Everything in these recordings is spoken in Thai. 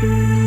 ส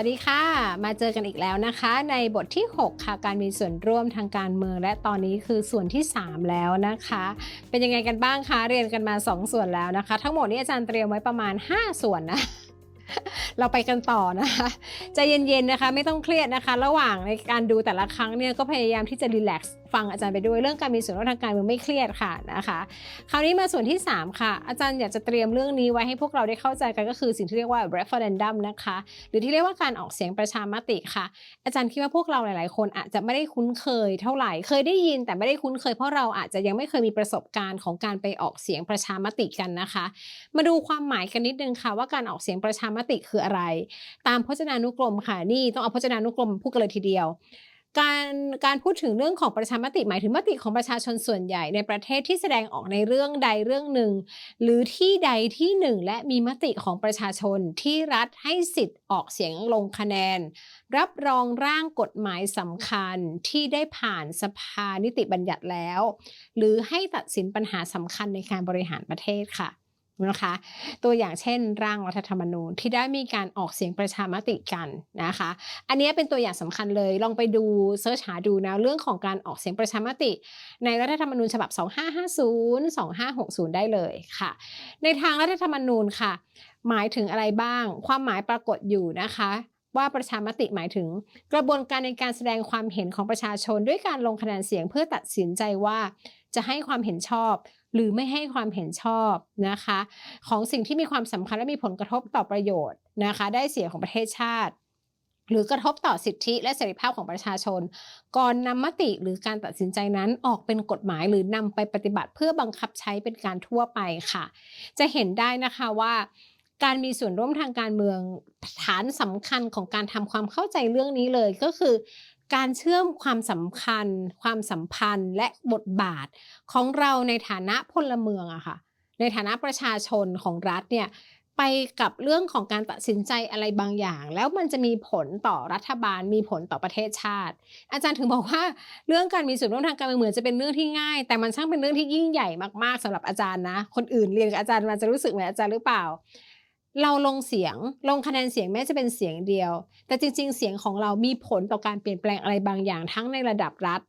วัสดีค่ะ มาเจอกันอีกแล้วนะคะ ในบทที่ 6 ค่ะ การมีส่วนร่วมทางการเมือง และตอนนี้คือส่วนที่ 3 แล้วนะคะ เป็นยังไงกันบ้างคะ เรียนกันมา 2 ส่วนแล้วนะคะ ทั้งหมดนี้อาจารย์เตรียมไว้ประมาณ 5 ส่วนนะเราไปกันต่อนะคะใจเย็นๆนะคะ ไม่ต้องเครียดนะคะ ระหว่างในการดูแต่ละครั้งเนี่ยก็พยายามที่จะรีแลกซ์ฟังอาจารย์ไปด้วยเรื่องการมีส่วนร่วมทางการเมืองไม่เครียดค่ะนะคะ คราวนี้มาส่วนที่ 3 ค่ะ อาจารย์อยากจะเตรียมเรื่องนี้ไว้ให้พวกเราได้เข้าใจกันก็คือสิ่งที่เรียกว่า referendum นะคะ หรือที่เรียกว่าการออกเสียงประชามติค่ะ อาจารย์คิดว่าพวกเราหลาย ๆ คนอาจจะไม่ได้คุ้นเคยเท่าไหร่เคยได้ยินแต่ไม่ได้คุ้นเคยเพราะเราอาจจะยังไม่เคยมีประสบการณ์ของการไปออกเสียงประชามติกันนะคะ มาดูความหมายกันนิดนึงค่ะ ว่าการออกเสียงประชามติคืออะไร ตามพจนานุกรมค่ะนี่ต้องเอาพจนานุกรมพูดกันเลยทีเดียว การการพูดถึงเรื่องของประชามติหมายถึงมติของประชาชนส่วนใหญ่ในประเทศที่แสดงออกในเรื่องใดเรื่องหนึ่ง หรือที่ใดที่หนึ่งและมีมติของประชาชนที่รัฐให้สิทธิ์ออกเสียงลงคะแนน รับรองร่างกฎหมายสำคัญที่ได้ผ่านสภานิติบัญญัติแล้ว หรือให้ตัดสินปัญหาสำคัญในการบริหารประเทศค่ะ นะคะตัวอย่างเช่น ร่างรัฐธรรมนูญที่ได้มีการออกเสียงประชามติกันนะคะ อันนี้เป็นตัวอย่างสำคัญเลยลองไปดูเสิร์ชหาดูนะเรื่องของการออกเสียงประชามติ ในรัฐธรรมนูญฉบับ 2550 2560 ได้เลยค่ะ ในทางรัฐธรรมนูญค่ะ หมายถึงอะไรบ้าง ความหมายปรากฏอยู่นะคะว่าประชามติหมายถึง กระบวนการในการแสดงความเห็นของประชาชน ด้วยการลงคะแนนเสียงเพื่อตัดสินใจว่า จะให้ความเห็นชอบ หรือไม่ให้ความเห็นชอบนะคะ ของสิ่งที่มีความสำคัญและมีผลกระทบต่อประโยชน์นะคะ ได้เสียของประเทศชาติ หรือกระทบต่อสิทธิและเสรีภาพของประชาชน ก่อนนำมติหรือการตัดสินใจนั้นออกเป็นกฎหมายหรือนำไปปฏิบัติเพื่อบังคับใช้เป็นการทั่วไปค่ะ จะเห็นได้นะคะว่าการมีส่วนร่วมทางการเมืองฐานสำคัญของการทำความเข้าใจเรื่องนี้เลยก็คือ การเชื่อมความสำคัญ ความสัมพันธ์และบทบาทของเราในฐานะพลเมืองอะค่ะ ในฐานะประชาชนของรัฐเนี่ยไปกับเรื่องของการตัดสินใจอะไรบางอย่าง แล้วมันจะมีผลต่อรัฐบาลมีผลต่อประเทศชาติ อาจารย์ถึงบอกว่าเรื่องการมีส่วนร่วมทางการเมืองเหมือนจะเป็นเรื่องที่ง่าย แต่มันช่างเป็นเรื่องที่ยิ่งใหญ่มากๆสำหรับอาจารย์นะ คนอื่นเรียนกับอาจารย์มาจะรู้สึกเหมือนอาจารย์หรือเปล่า เราลงเสียงลงคะแนนเสียงแม้จะเป็นเสียงเดียว แต่จริง ๆ เสียงของเรามีผลต่อการเปลี่ยนแปลงอะไรบางอย่างทั้งในระดับรัฐ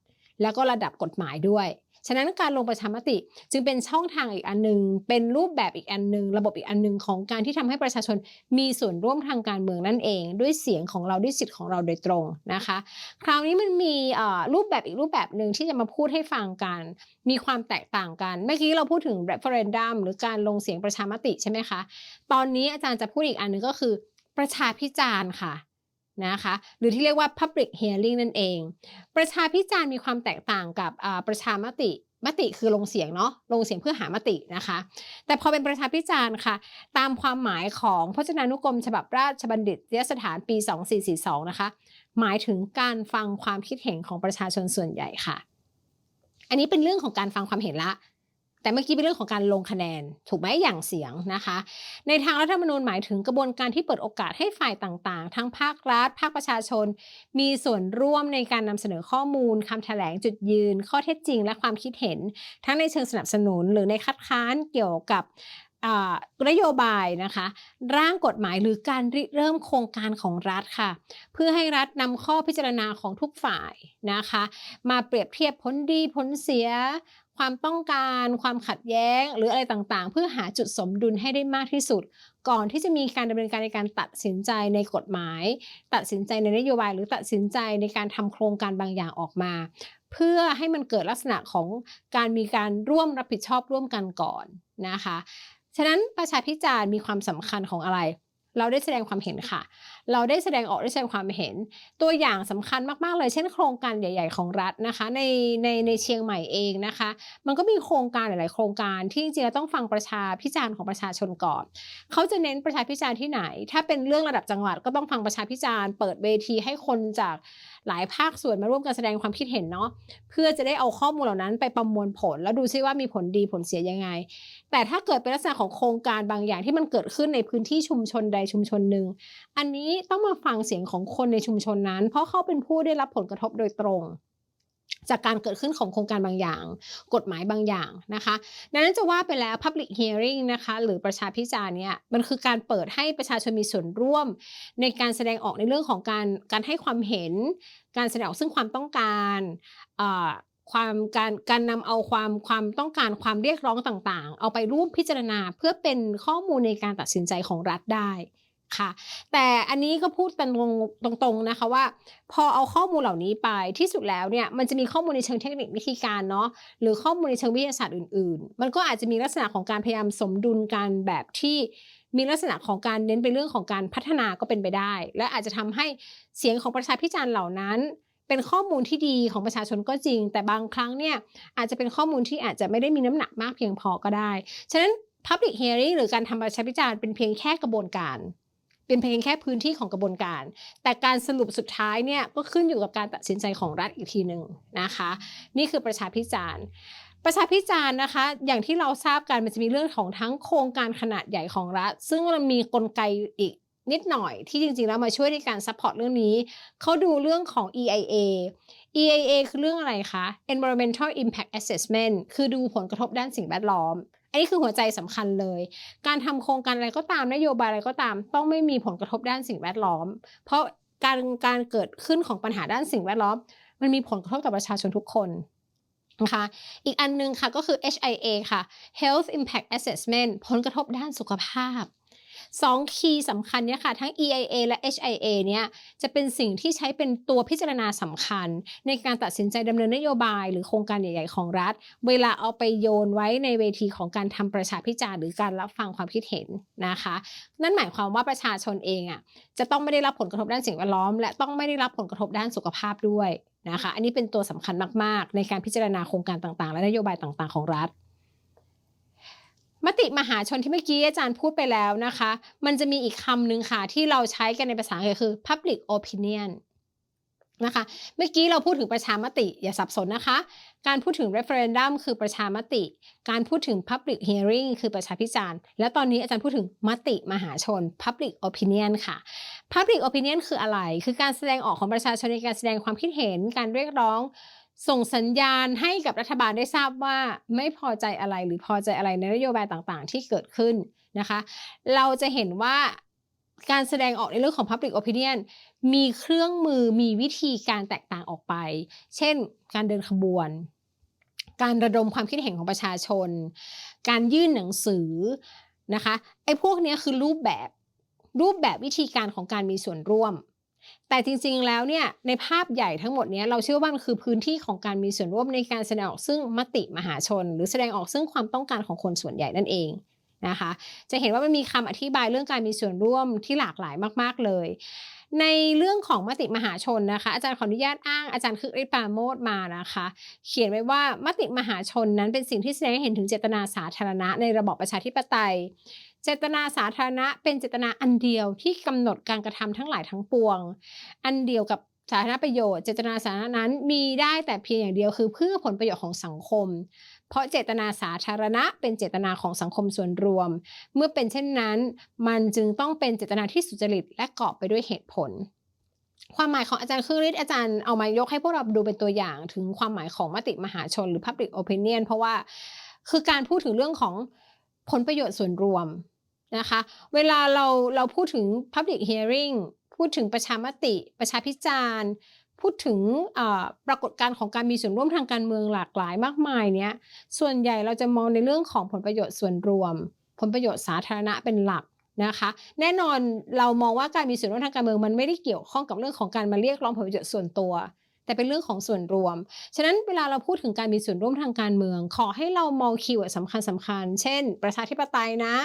แล้วก็ระดับกฎหมายด้วย ฉะนั้นการลงประชามติจึงเป็นช่องทางอีกอันหนึ่งเป็นรูปแบบอีกอันหนึ่งระบบอีกอันหนึ่งของการที่ทำให้ประชาชนมีส่วนร่วมทางการเมืองนั่นเอง ด้วยเสียงของเราด้วยสิทธิ์ของเราโดยตรงนะคะ คราวนี้มันมีรูปแบบอีกรูปแบบหนึ่งที่จะมาพูดให้ฟังกันมีความแตกต่างกัน เมื่อกี้เราพูดถึง referendum หรือการลงเสียงประชามติใช่ไหมคะ ตอนนี้อาจารย์จะพูดอีกอันหนึงก็คือประชาพิจารณ์ค่ะ นะคะหรือที่เรียกว่า public hearing นั่นเอง ประชาพิจารณ์มีความแตกต่างกับประชามติมติคือลงเสียงเนาะลงเสียงเพื่อหามตินะคะ แต่พอเป็นประชาพิจารณ์ค่ะ ตามความหมายของพจนานุกรม ฉบับราชบัณฑิตยสถานปี 2442 นะคะ หมายถึงการฟังความคิดเห็นของประชาชนส่วนใหญ่ค่ะ อันนี้เป็นเรื่องของการฟังความเห็นละ แต่เมื่อกี้เป็นเรื่องของการลงคะแนน ถูกไหมอย่างเสียงนะคะ ในทางรัฐธรรมนูญหมายถึงกระบวนการที่เปิดโอกาสให้ฝ่ายต่างๆ ทั้งภาครัฐ ภาคประชาชน มีส่วนร่วมในการนำเสนอข้อมูลคำแถลงจุดยืน ข้อเท็จจริง และความคิดเห็น ทั้งในเชิงสนับสนุนหรือในคัดค้านเกี่ยวกับ นโยบายนะคะ ร่างกฎหมายหรือการริเริ่มโครงการของรัฐค่ะ เพื่อให้รัฐนำข้อพิจารณาของทุกฝ่ายนะคะ มาเปรียบเทียบผลดีผลเสีย ความต้องการ ความขัดแย้ง หรืออะไรต่างๆ เพื่อหาจุดสมดุลให้ได้มากที่สุด ก่อนที่จะมีการดำเนินการในการตัดสินใจในกฎหมาย ตัดสินใจในนโยบาย หรือตัดสินใจในการทำโครงการบางอย่างออกมาเพื่อให้มันเกิดลักษณะของการมีการร่วมรับผิดชอบร่วมกันก่อนนะคะ ฉะนั้นประชาพิจารณ์มีความสำคัญของอะไร เราได้แสดงความเห็นค่ะ เราได้แสดงออกได้แสดงความเห็น ตัวอย่างสำคัญมาก ๆ เลย เช่น โครงการใหญ่ ๆ ของรัฐนะคะ ในในในเชียงใหม่เองนะคะ มันก็มีโครงการหลาย ๆ โครงการที่จริงๆต้องฟังประชาพิจารณ์ของประชาชนก่อน เขาจะเน้นประชาพิจารณ์ที่ไหน ถ้าเป็นเรื่องระดับจังหวัดก็ต้องฟังประชาพิจารณ์ เปิดเวทีให้คนจาก หลายภาคส่วนมาร่วมกันแสดงความคิดเห็นเนาะเพื่อจะได้เอาข้อมูลเหล่านั้นไปประมวลผล แล้วดูซิว่ามีผลดีผลเสียยังไง แต่ถ้าเกิดเป็นลักษณะของโครงการบางอย่างที่มันเกิดขึ้นในพื้นที่ชุมชนใดชุมชนหนึ่งอันนี้ต้องมาฟังเสียงของคนในชุมชนนั้น เพราะเขาเป็นผู้ได้รับผลกระทบโดยตรง จากการเกิดขึ้นของโครงการบางอย่าง กฎหมายบางอย่างนะคะดังนั้นจะว่าไปแล้ว public hearing นะคะหรือประชาพิจารณ์เนี่ยมันคือการเปิดให้ประชาชนมีส่วนร่วม ในการแสดงออกในเรื่องของการการให้ความเห็น การแสดงออกซึ่งความต้องการความการการนำเอาความความต้องการความเรียกร้องต่างๆ เอาไปร่วมพิจารณาเพื่อเป็นข้อมูลในการตัดสินใจของรัฐได้ ค่ะ แต่อันนี้ก็พูดตรงตรงๆนะคะว่า พอเอาข้อมูลเหล่านี้ไปที่สุดแล้วเนี่ยมันจะมีข้อมูลในเชิงเทคนิควิธีการเนาะหรือข้อมูลในเชิงวิทยาศาสตร์อื่น ๆ มันก็อาจจะมีลักษณะของการพยายามสมดุลกันแบบที่มีลักษณะของการเน้นไปเรื่องของการพัฒนาก็เป็นไปได้ และอาจจะทำให้เสียงของประชาพิจารณ์เหล่านั้น เป็นข้อมูลที่ดีของประชาชนก็จริง แต่บางครั้งเนี่ยอาจจะเป็นข้อมูลที่อาจจะไม่ได้มีน้ำหนักมากเพียงพอก็ได้ ฉะนั้น Public Hearing หรือการทำประชาพิจารณ์เป็นเพียงแค่กระบวนการ เป็นเพียงแค่พื้นที่ของกระบวนการ แต่การสรุปสุดท้ายเนี่ยก็ขึ้นอยู่กับการตัดสินใจของรัฐอีกทีหนึ่งนะคะ นี่คือประชาพิจารณ์ประชาพิจารณ์นะคะ อย่างที่เราทราบกันมันจะมีเรื่องของทั้งโครงการขนาดใหญ่ของรัฐ ซึ่งมันมีกลไกอีกนิดหน่อยที่จริงๆ แล้วมาช่วยในการ support เรื่องนี้ เขาดูเรื่องของ EIA EIA คือเรื่องอะไรคะ Environmental Impact Assessment คือดูผลกระทบด้านสิ่งแวดล้อม อันนี้คือหัวใจสำคัญเลย การทำโครงการอะไรก็ตามนโยบายอะไรก็ตาม ต้องไม่มีผลกระทบด้านสิ่งแวดล้อม เพราะการการเกิดขึ้นของปัญหาด้านสิ่งแวดล้อม มันมีผลกระทบต่อประชาชนทุกคนนะคะอีกอันนึงค่ะก็คือ HIA ค่ะ Health Impact Assessment ผลกระทบด้านสุขภาพ สองคีย์สำคัญเนี่ยค่ะ ทั้ง EIA และ HIA เนี่ยจะเป็นสิ่งที่ใช้เป็นตัวพิจารณาสำคัญ ในการตัดสินใจดำเนินนโยบายหรือโครงการใหญ่ ๆ ของรัฐ เวลาเอาไปโยนไว้ในเวทีของการทำประชาพิจารณ์หรือการรับฟังความคิดเห็นนะคะ นั่นหมายความว่าประชาชนเองอะจะต้องไม่ได้รับผลกระทบด้านสิ่งแวดล้อม และต้องไม่ได้รับผลกระทบด้านสุขภาพด้วยนะคะ อันนี้เป็นตัวสำคัญมาก ๆ ในการพิจารณาโครงการต่าง ๆ และนโยบายต่าง ๆ ของรัฐ มติมหาชนที่เมื่อกี้อาจารย์พูดไปแล้วนะคะ มันจะมีอีกคำหนึ่งค่ะ ที่เราใช้กันในภาษาอังกฤษคือ public opinion นะคะ เมื่อกี้เราพูดถึงประชามติ อย่าสับสนนะคะ การพูดถึง referendum คือประชามติ การพูดถึง public hearing คือประชาพิจารณ์ และตอนนี้อาจารย์พูดถึงมติมหาชน public opinion ค่ะ public opinion คืออะไร คือการแสดงออกของประชาชนในการแสดงความคิดเห็น การเรียกร้อง ส่งสัญญาณให้กับรัฐบาลได้ทราบว่าไม่พอใจอะไรหรือพอใจอะไรในนโยบายต่างๆ ที่เกิดขึ้นนะคะ เราจะเห็นว่าการแสดงออกในเรื่องของ Public Opinion มีเครื่องมือมีวิธีการแตกต่างออกไป เช่น การเดินขบวน การระดมความคิดเห็นของประชาชน การยื่นหนังสือนะคะไอ้พวกนี้คือรูปแบบรูปแบบวิธีการของการมีส่วนร่วม แต่จริงๆแล้วเนี่ยในภาพใหญ่ทั้งหมดนี้เราเชื่อว่ามันคือพื้นที่ของการมีส่วนร่วมในการแสดงออกซึ่งมติมหาชน หรือแสดงออกซึ่งความต้องการของคนส่วนใหญ่นั่นเองนะคะ จะเห็นว่ามันมีคำอธิบายเรื่องการมีส่วนร่วมที่หลากหลายมาก ๆเลย ในเรื่องของมติมหาชนนะคะ อาจารย์ขออนุญาตอ้างอาจารย์คือริปาโมดมานะคะ เขียนไว้ว่ามติมหาชนนั้นเป็นสิ่งที่แสดงให้เห็นถึงเจตนาสาธารณะในระบอบประชาธิปไตย เจตนาสาธารณะเป็นเจตนาอันเดียวที่กำหนดการกระทำทั้งหลายทั้งปวง อันเดียวกับสาธารณประโยชน์ เจตนาสาธารณะนั้นมีได้แต่เพียงอย่างเดียวคือเพื่อผลประโยชน์ของสังคม เพราะเจตนาสาธารณะเป็นเจตนาของสังคมส่วนรวม เมื่อเป็นเช่นนั้น มันจึงต้องเป็นเจตนาที่สุจริตและกอบไปด้วยเหตุผล ความหมายของอาจารย์คือฤทธิ์อาจารย์เอามายกให้พวกเราดูเป็นตัวอย่างถึงความหมายของมติมหาชนหรือ public opinion เพราะว่าคือการพูดถึงเรื่องของผลประโยชน์ส่วนรวม นะคะ เวลาเราเราพูดถึง public hearing พูดถึงประชามติ ประชาพิจารณ์พูดถึงปรากฏการณ์ของการมีส่วนร่วมทางการเมืองหลากหลายมากมายเนี้ยส่วนใหญ่เราจะมองในเรื่องของผลประโยชน์ส่วนรวม ผลประโยชน์สาธารณะเป็นหลักนะคะ แน่นอนเรามองว่าการมีส่วนร่วมทางการเมืองมันไม่ได้เกี่ยวข้องกับเรื่องของการมาเรียกร้องผลประโยชน์ส่วนตัว แต่เป็นเรื่องของส่วนรวม ฉะนั้นเวลาเราพูดถึงการมีส่วนร่วมทางการเมือง ขอให้เรามองคีย์เวิร์ดสำคัญสำคัญ เช่น ประชาธิปไตยนะ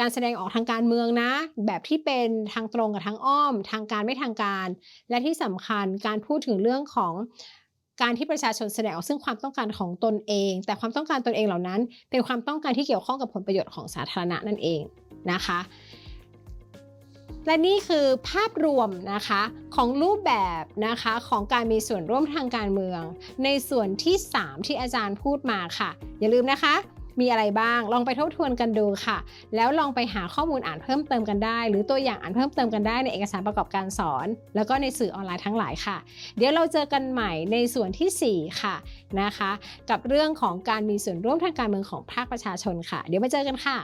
การแสดงออกทางการเมืองนะ แบบที่เป็นทางตรงกับทางอ้อม ทางการไม่ทางการ และที่สำคัญการพูดถึงเรื่องของการที่ประชาชนแสดงออกซึ่งความต้องการของตนเอง แต่ความต้องการตนเองเหล่านั้น เป็นความต้องการที่เกี่ยวข้องกับผลประโยชน์ของสาธารณะนั่นเองนะคะ และนี่คือภาพรวมนะคะของรูปแบบนะคะของการมีส่วนร่วมทางการเมือง ในส่วนที่ 3 ที่อาจารย์พูดมาค่ะ อย่าลืมนะคะ มีอะไรบ้าง ลองไปทบทวนกันดูค่ะ แล้วลองไปหาข้อมูลอ่านเพิ่มเติมกันได้ หรือตัวอย่างอ่านเพิ่มเติมกันได้ในเอกสารประกอบการสอน แล้วก็ในสื่อออนไลน์ทั้งหลายค่ะ เดี๋ยวเราเจอกันใหม่ในส่วนทีสี่4 ค่ะนะคะ กับเรื่องของการมีส่วนร่วมทางการเมืองของภาคประชาชนค่ะ เดี๋ยวมาเจอกันค่ะ